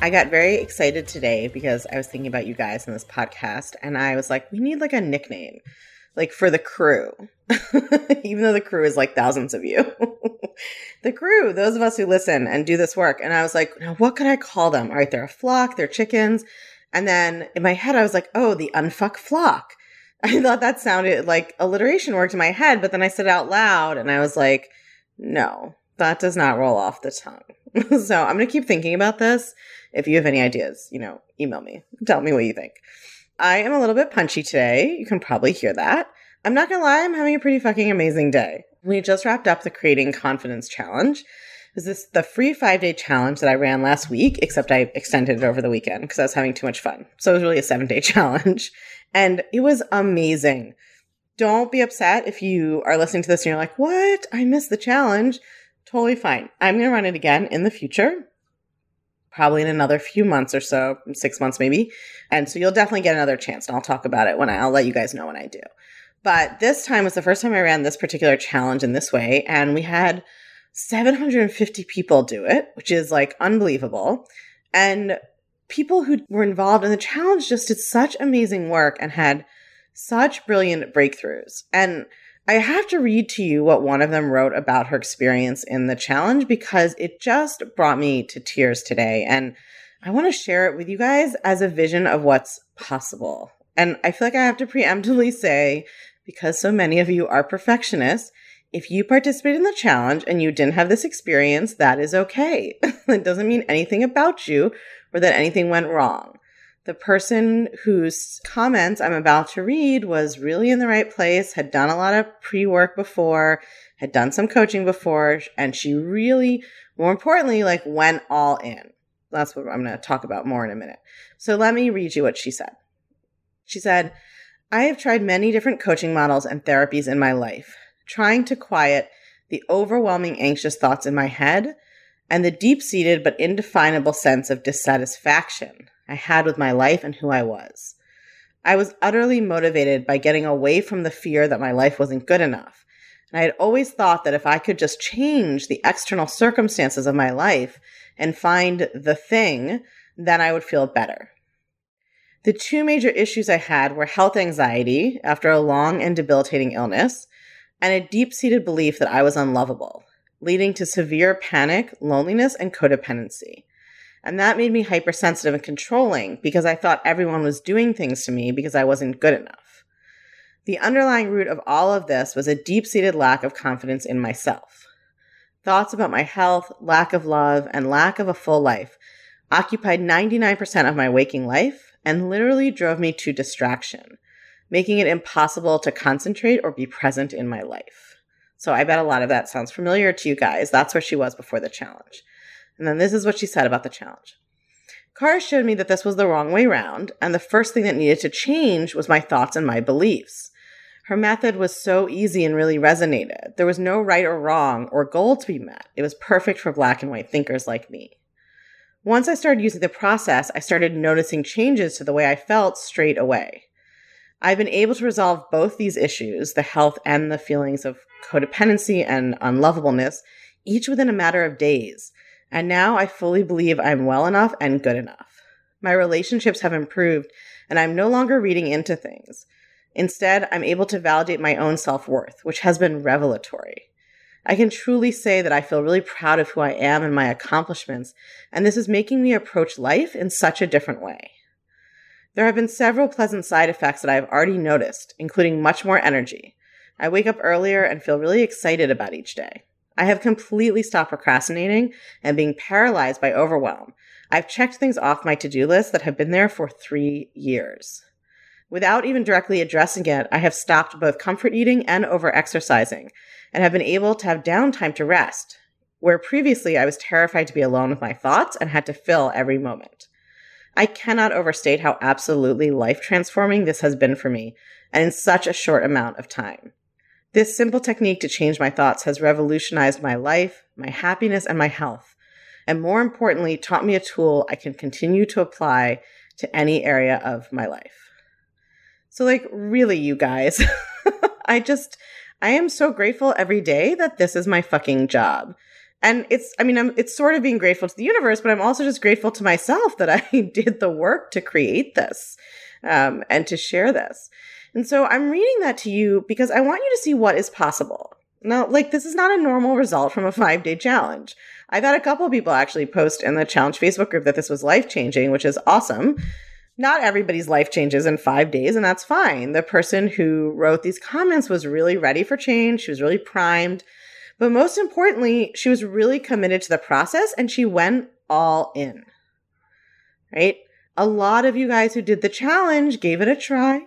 I got very excited today because I was thinking about you guys in this podcast, and I was like, we need like a nickname, like for the crew, even though the crew is like thousands of you. the crew, those of us who listen and do this work. And I was like, what could I call them? All right, they're a flock, they're chickens. And then in my head, I was like, oh, the unfuck flock. I thought that sounded like alliteration worked in my head, but then I said it out loud and I was like, no, that does not roll off the tongue. so I'm going to keep thinking about this if you have any ideas, you know, email me. Tell me what you think. I am a little bit punchy today. You can probably hear that. I'm not to lie, I'm having a pretty fucking amazing day. We just wrapped up the Creating Confidence Challenge. Is this the free five day challenge that I ran last week, except I extended it over the weekend because I was having too much fun. So it was really a seven day challenge. And it was amazing. Don't be upset if you are listening to this and you're like, what? I missed the challenge. Totally fine. I'm going to run it again in the future probably in another few months or so, six months maybe. And so you'll definitely get another chance and I'll talk about it when I, I'll let you guys know when I do. But this time was the first time I ran this particular challenge in this way. And we had 750 people do it, which is like unbelievable. And people who were involved in the challenge just did such amazing work and had such brilliant breakthroughs. And I have to read to you what one of them wrote about her experience in the challenge because it just brought me to tears today. And I want to share it with you guys as a vision of what's possible. And I feel like I have to preemptively say, because so many of you are perfectionists, if you participate in the challenge and you didn't have this experience, that is okay. it doesn't mean anything about you or that anything went wrong the person whose comments I'm about to read was really in the right place, had done a lot of pre work before, had done some coaching before, and she really, more importantly, like went all in. That's what I'm going to talk about more in a minute. So let me read you what she said. She said, I have tried many different coaching models and therapies in my life, trying to quiet the overwhelming anxious thoughts in my head and the deep seated but indefinable sense of dissatisfaction I had with my life and who I was. I was utterly motivated by getting away from the fear that my life wasn't good enough. And I had always thought that if I could just change the external circumstances of my life and find the thing, then I would feel better. The two major issues I had were health anxiety after a long and debilitating illness and a deep seated belief that I was unlovable, leading to severe panic, loneliness, and codependency. And that made me hypersensitive and controlling because I thought everyone was doing things to me because I wasn't good enough. The underlying root of all of this was a deep seated lack of confidence in myself. Thoughts about my health, lack of love, and lack of a full life occupied 99% of my waking life and literally drove me to distraction, making it impossible to concentrate or be present in my life. So I bet a lot of that sounds familiar to you guys. That's where she was before the challenge. And then this is what she said about the challenge. Kara showed me that this was the wrong way round, and the first thing that needed to change was my thoughts and my beliefs. Her method was so easy and really resonated. There was no right or wrong or goal to be met. It was perfect for black and white thinkers like me. Once I started using the process, I started noticing changes to the way I felt straight away. I've been able to resolve both these issues, the health and the feelings of codependency and unlovableness, each within a matter of days. And now I fully believe I'm well enough and good enough. My relationships have improved, and I'm no longer reading into things. Instead, I'm able to validate my own self worth, which has been revelatory. I can truly say that I feel really proud of who I am and my accomplishments, and this is making me approach life in such a different way. There have been several pleasant side effects that I have already noticed, including much more energy. I wake up earlier and feel really excited about each day. I have completely stopped procrastinating and being paralyzed by overwhelm. I've checked things off my to do list that have been there for three years. Without even directly addressing it, I have stopped both comfort eating and over exercising and have been able to have downtime to rest, where previously I was terrified to be alone with my thoughts and had to fill every moment. I cannot overstate how absolutely life transforming this has been for me, and in such a short amount of time. This simple technique to change my thoughts has revolutionized my life, my happiness, and my health. And more importantly, taught me a tool I can continue to apply to any area of my life. So, like, really, you guys, I just, I am so grateful every day that this is my fucking job. And it's, I mean, I'm, it's sort of being grateful to the universe, but I'm also just grateful to myself that I did the work to create this um, and to share this. And so I'm reading that to you because I want you to see what is possible. Now, like, this is not a normal result from a five day challenge. I've had a couple people actually post in the challenge Facebook group that this was life changing, which is awesome. Not everybody's life changes in five days, and that's fine. The person who wrote these comments was really ready for change. She was really primed. But most importantly, she was really committed to the process and she went all in. Right? A lot of you guys who did the challenge gave it a try.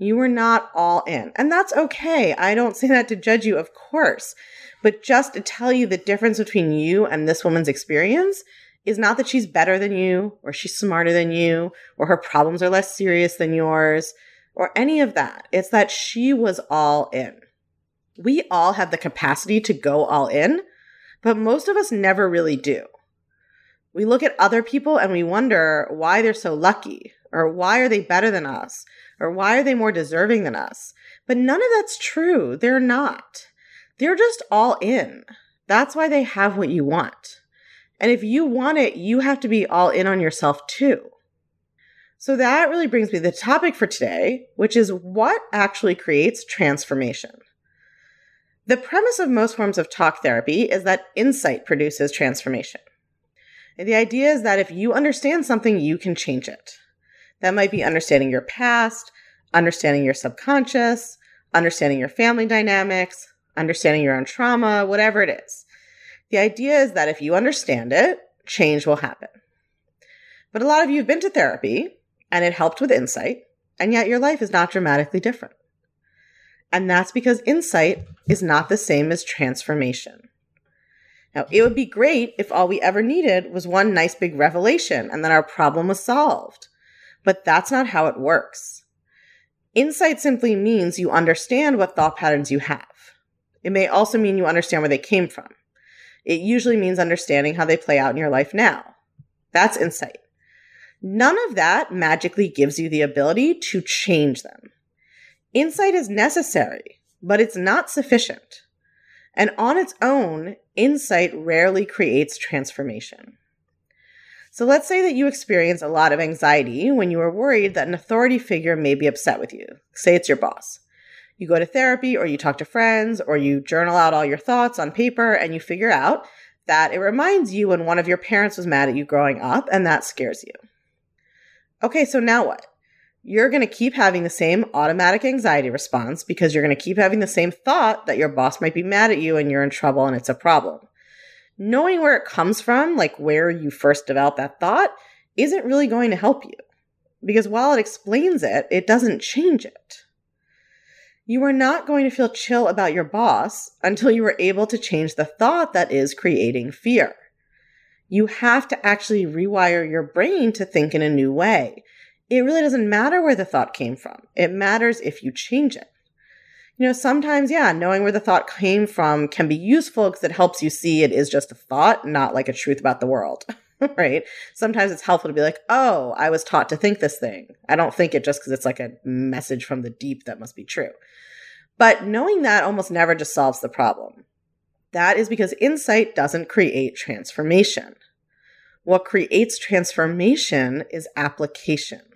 You were not all in. And that's okay. I don't say that to judge you, of course. But just to tell you the difference between you and this woman's experience is not that she's better than you or she's smarter than you or her problems are less serious than yours or any of that. It's that she was all in we all have the capacity to go all in, but most of us never really do. We look at other people and we wonder why they're so lucky, or why are they better than us, or why are they more deserving than us. But none of that's true. They're not. They're just all in. That's why they have what you want. And if you want it, you have to be all in on yourself too. So that really brings me to the topic for today, which is what actually creates transformation. The premise of most forms of talk therapy is that insight produces transformation. The idea is that if you understand something, you can change it. That might be understanding your past, understanding your subconscious, understanding your family dynamics, understanding your own trauma, whatever it is. The idea is that if you understand it, change will happen. But a lot of you have been to therapy and it helped with insight, and yet your life is not dramatically different. And that's because insight is not the same as transformation. Now, it would be great if all we ever needed was one nice big revelation and then our problem was solved. But that's not how it works. Insight simply means you understand what thought patterns you have. It may also mean you understand where they came from. It usually means understanding how they play out in your life now. That's insight. None of that magically gives you the ability to change them. Insight is necessary, but it's not sufficient. And on its own, insight rarely creates transformation. So let's say that you experience a lot of anxiety when you are worried that an authority figure may be upset with you. Say it's your boss. You go to therapy or you talk to friends or you journal out all your thoughts on paper and you figure out that it reminds you when one of your parents was mad at you growing up and that scares you. Okay, so now what? you're going to keep having the same automatic anxiety response because you're going to keep having the same thought that your boss might be mad at you and you're in trouble and it's a problem. Knowing where it comes from, like where you first developed that thought, isn't really going to help you. Because while it explains it, it doesn't change it. You are not going to feel chill about your boss until you are able to change the thought that is creating fear. You have to actually rewire your brain to think in a new way it really doesn't matter where the thought came from. It matters if you change it. You know, sometimes, yeah, knowing where the thought came from can be useful because it helps you see it is just a thought, not like a truth about the world, right? Sometimes it's helpful to be like, oh, I was taught to think this thing. I don't think it just because it's like a message from the deep that must be true. But knowing that almost never just solves the problem. That is because insight doesn't create transformation. What creates transformation is application.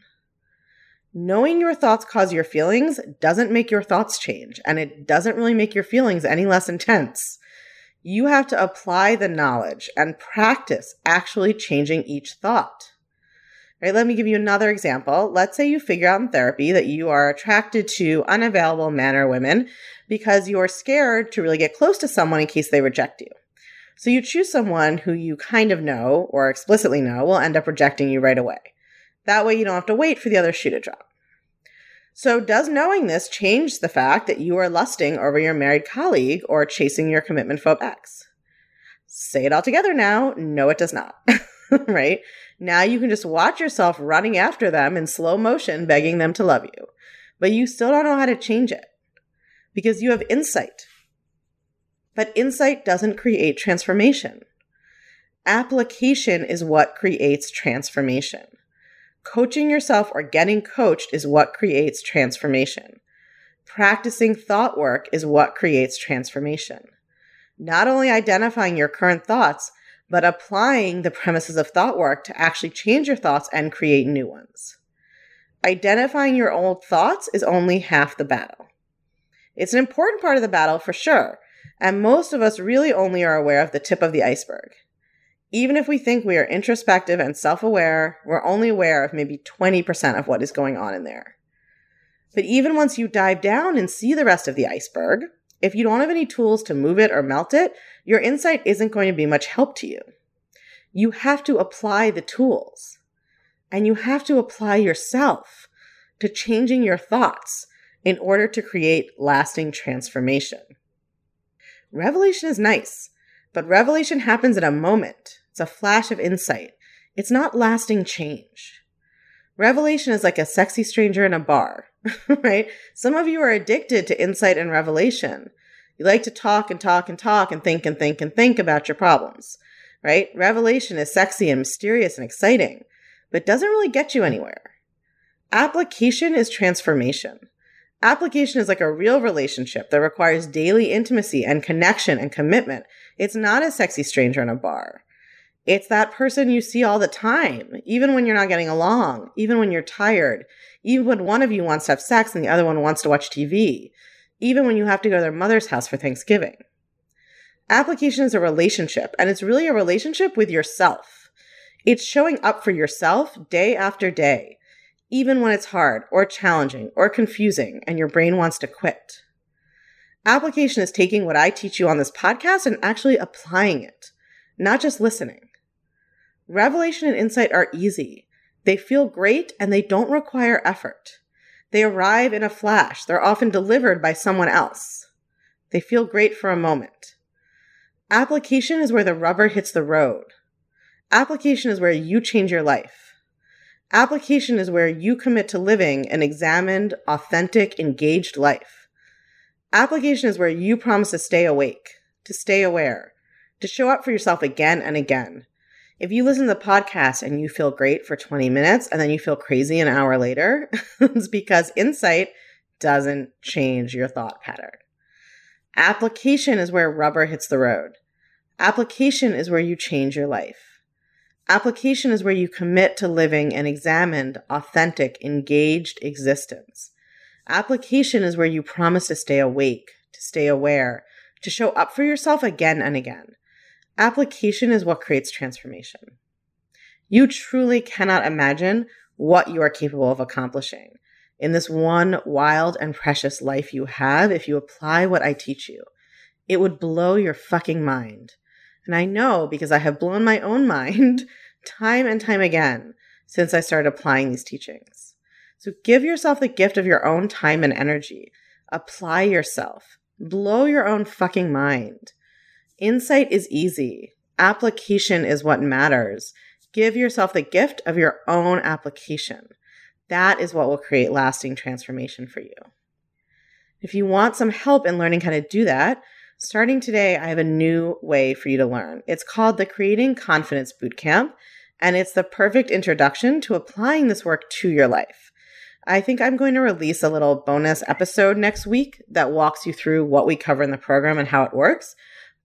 Knowing your thoughts cause your feelings doesn't make your thoughts change, and it doesn't really make your feelings any less intense. You have to apply the knowledge and practice actually changing each thought. Right, let me give you another example. Let's say you figure out in therapy that you are attracted to unavailable men or women because you are scared to really get close to someone in case they reject you. So you choose someone who you kind of know or explicitly know will end up rejecting you right away. That way you don't have to wait for the other shoe to drop. So, does knowing this change the fact that you are lusting over your married colleague or chasing your commitment phobe ex? Say it all together now. No, it does not. right? Now you can just watch yourself running after them in slow motion, begging them to love you. But you still don't know how to change it because you have insight. But insight doesn't create transformation. Application is what creates transformation. Coaching yourself or getting coached is what creates transformation. Practicing thought work is what creates transformation. Not only identifying your current thoughts, but applying the premises of thought work to actually change your thoughts and create new ones. Identifying your old thoughts is only half the battle. It's an important part of the battle for sure, and most of us really only are aware of the tip of the iceberg. Even if we think we are introspective and self aware, we're only aware of maybe 20% of what is going on in there. But even once you dive down and see the rest of the iceberg, if you don't have any tools to move it or melt it, your insight isn't going to be much help to you. You have to apply the tools and you have to apply yourself to changing your thoughts in order to create lasting transformation. Revelation is nice, but revelation happens in a moment. It's a flash of insight. It's not lasting change. Revelation is like a sexy stranger in a bar, right? Some of you are addicted to insight and revelation. You like to talk and talk and talk and think and think and think about your problems, right? Revelation is sexy and mysterious and exciting, but doesn't really get you anywhere. Application is transformation. Application is like a real relationship that requires daily intimacy and connection and commitment. It's not a sexy stranger in a bar. It's that person you see all the time, even when you're not getting along, even when you're tired, even when one of you wants to have sex and the other one wants to watch TV, even when you have to go to their mother's house for Thanksgiving. Application is a relationship, and it's really a relationship with yourself. It's showing up for yourself day after day even when it's hard or challenging or confusing and your brain wants to quit. Application is taking what I teach you on this podcast and actually applying it, not just listening. Revelation and insight are easy. They feel great and they don't require effort. They arrive in a flash. They're often delivered by someone else. They feel great for a moment. Application is where the rubber hits the road. Application is where you change your life. Application is where you commit to living an examined, authentic, engaged life. Application is where you promise to stay awake, to stay aware, to show up for yourself again and again. If you listen to the podcast and you feel great for 20 minutes and then you feel crazy an hour later, it's because insight doesn't change your thought pattern. Application is where rubber hits the road. Application is where you change your life. Application is where you commit to living an examined, authentic, engaged existence. Application is where you promise to stay awake, to stay aware, to show up for yourself again and again. Application is what creates transformation. You truly cannot imagine what you are capable of accomplishing in this one wild and precious life you have if you apply what I teach you. It would blow your fucking mind. And I know because I have blown my own mind time and time again since I started applying these teachings. So give yourself the gift of your own time and energy. Apply yourself. Blow your own fucking mind. Insight is easy. Application is what matters. Give yourself the gift of your own application. That is what will create lasting transformation for you. If you want some help in learning how to do that, Starting today, I have a new way for you to learn. It's called the Creating Confidence Bootcamp, and it's the perfect introduction to applying this work to your life. I think I'm going to release a little bonus episode next week that walks you through what we cover in the program and how it works.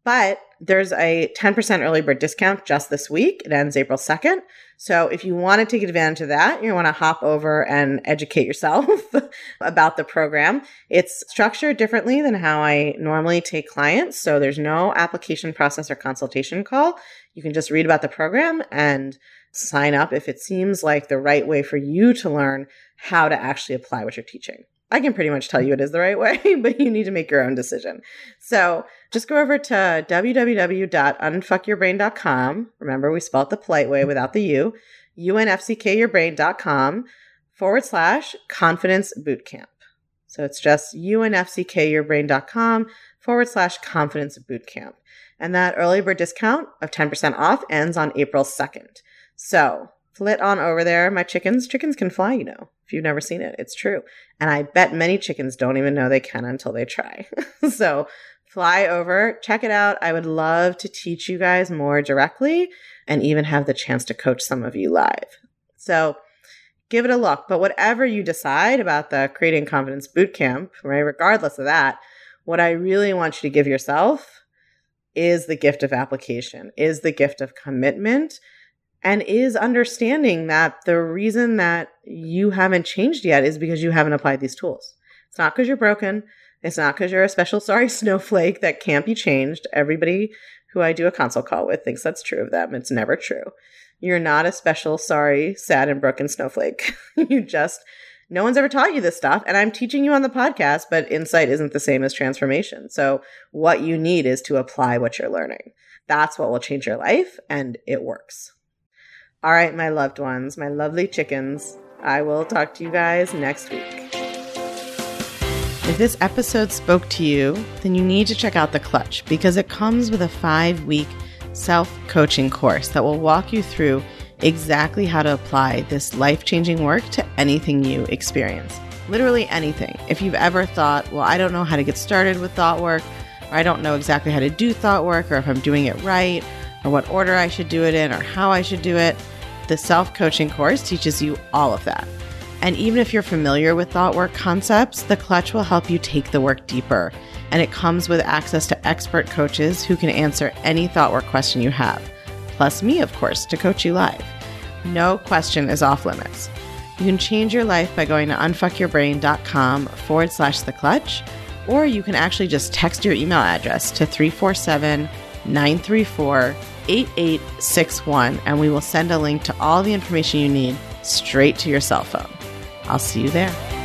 But there's a 10% early bird discount just this week. It ends April 2nd. So if you want to take advantage of that, you want to hop over and educate yourself about the program. It's structured differently than how I normally take clients. So there's no application process or consultation call. You can just read about the program and sign up if it seems like the right way for you to learn how to actually apply what you're teaching. I can pretty much tell you it is the right way, but you need to make your own decision. So just go over to www.unfuckyourbrain.com. Remember, we spelled the polite way without the U, unfckyourbrain.com forward slash confidence bootcamp. So it's just unfckyourbrain.com forward slash confidence bootcamp. And that early bird discount of 10% off ends on April 2nd. So flit on over there. My chickens, chickens can fly, you know, if you've never seen it. It's true. And I bet many chickens don't even know they can until they try. so fly over, check it out. I would love to teach you guys more directly and even have the chance to coach some of you live. So give it a look. But whatever you decide about the Creating Confidence Bootcamp, right, regardless of that, what I really want you to give yourself is the gift of application, is the gift of commitment, and is understanding that the reason that you haven't changed yet is because you haven't applied these tools. It's not because you're broken. It's not because you're a special sorry snowflake that can't be changed. Everybody who I do a consult call with thinks that's true of them. It's never true. You're not a special sorry, sad, and broken snowflake. you just, no one's ever taught you this stuff. And I'm teaching you on the podcast, but insight isn't the same as transformation. So what you need is to apply what you're learning. That's what will change your life, and it works. All right, my loved ones, my lovely chickens, I will talk to you guys next week. If this episode spoke to you, then you need to check out The Clutch because it comes with a five week self coaching course that will walk you through exactly how to apply this life changing work to anything you experience. Literally anything. If you've ever thought, well, I don't know how to get started with thought work, or I don't know exactly how to do thought work, or if I'm doing it right, or what order I should do it in, or how I should do it, the self coaching course teaches you all of that. And even if you're familiar with thought work concepts, the clutch will help you take the work deeper. And it comes with access to expert coaches who can answer any thought work question you have, plus me, of course, to coach you live. No question is off limits. You can change your life by going to unfuckyourbrain.com forward slash the clutch, or you can actually just text your email address to 347 934 8861, and we will send a link to all the information you need straight to your cell phone. I'll see you there.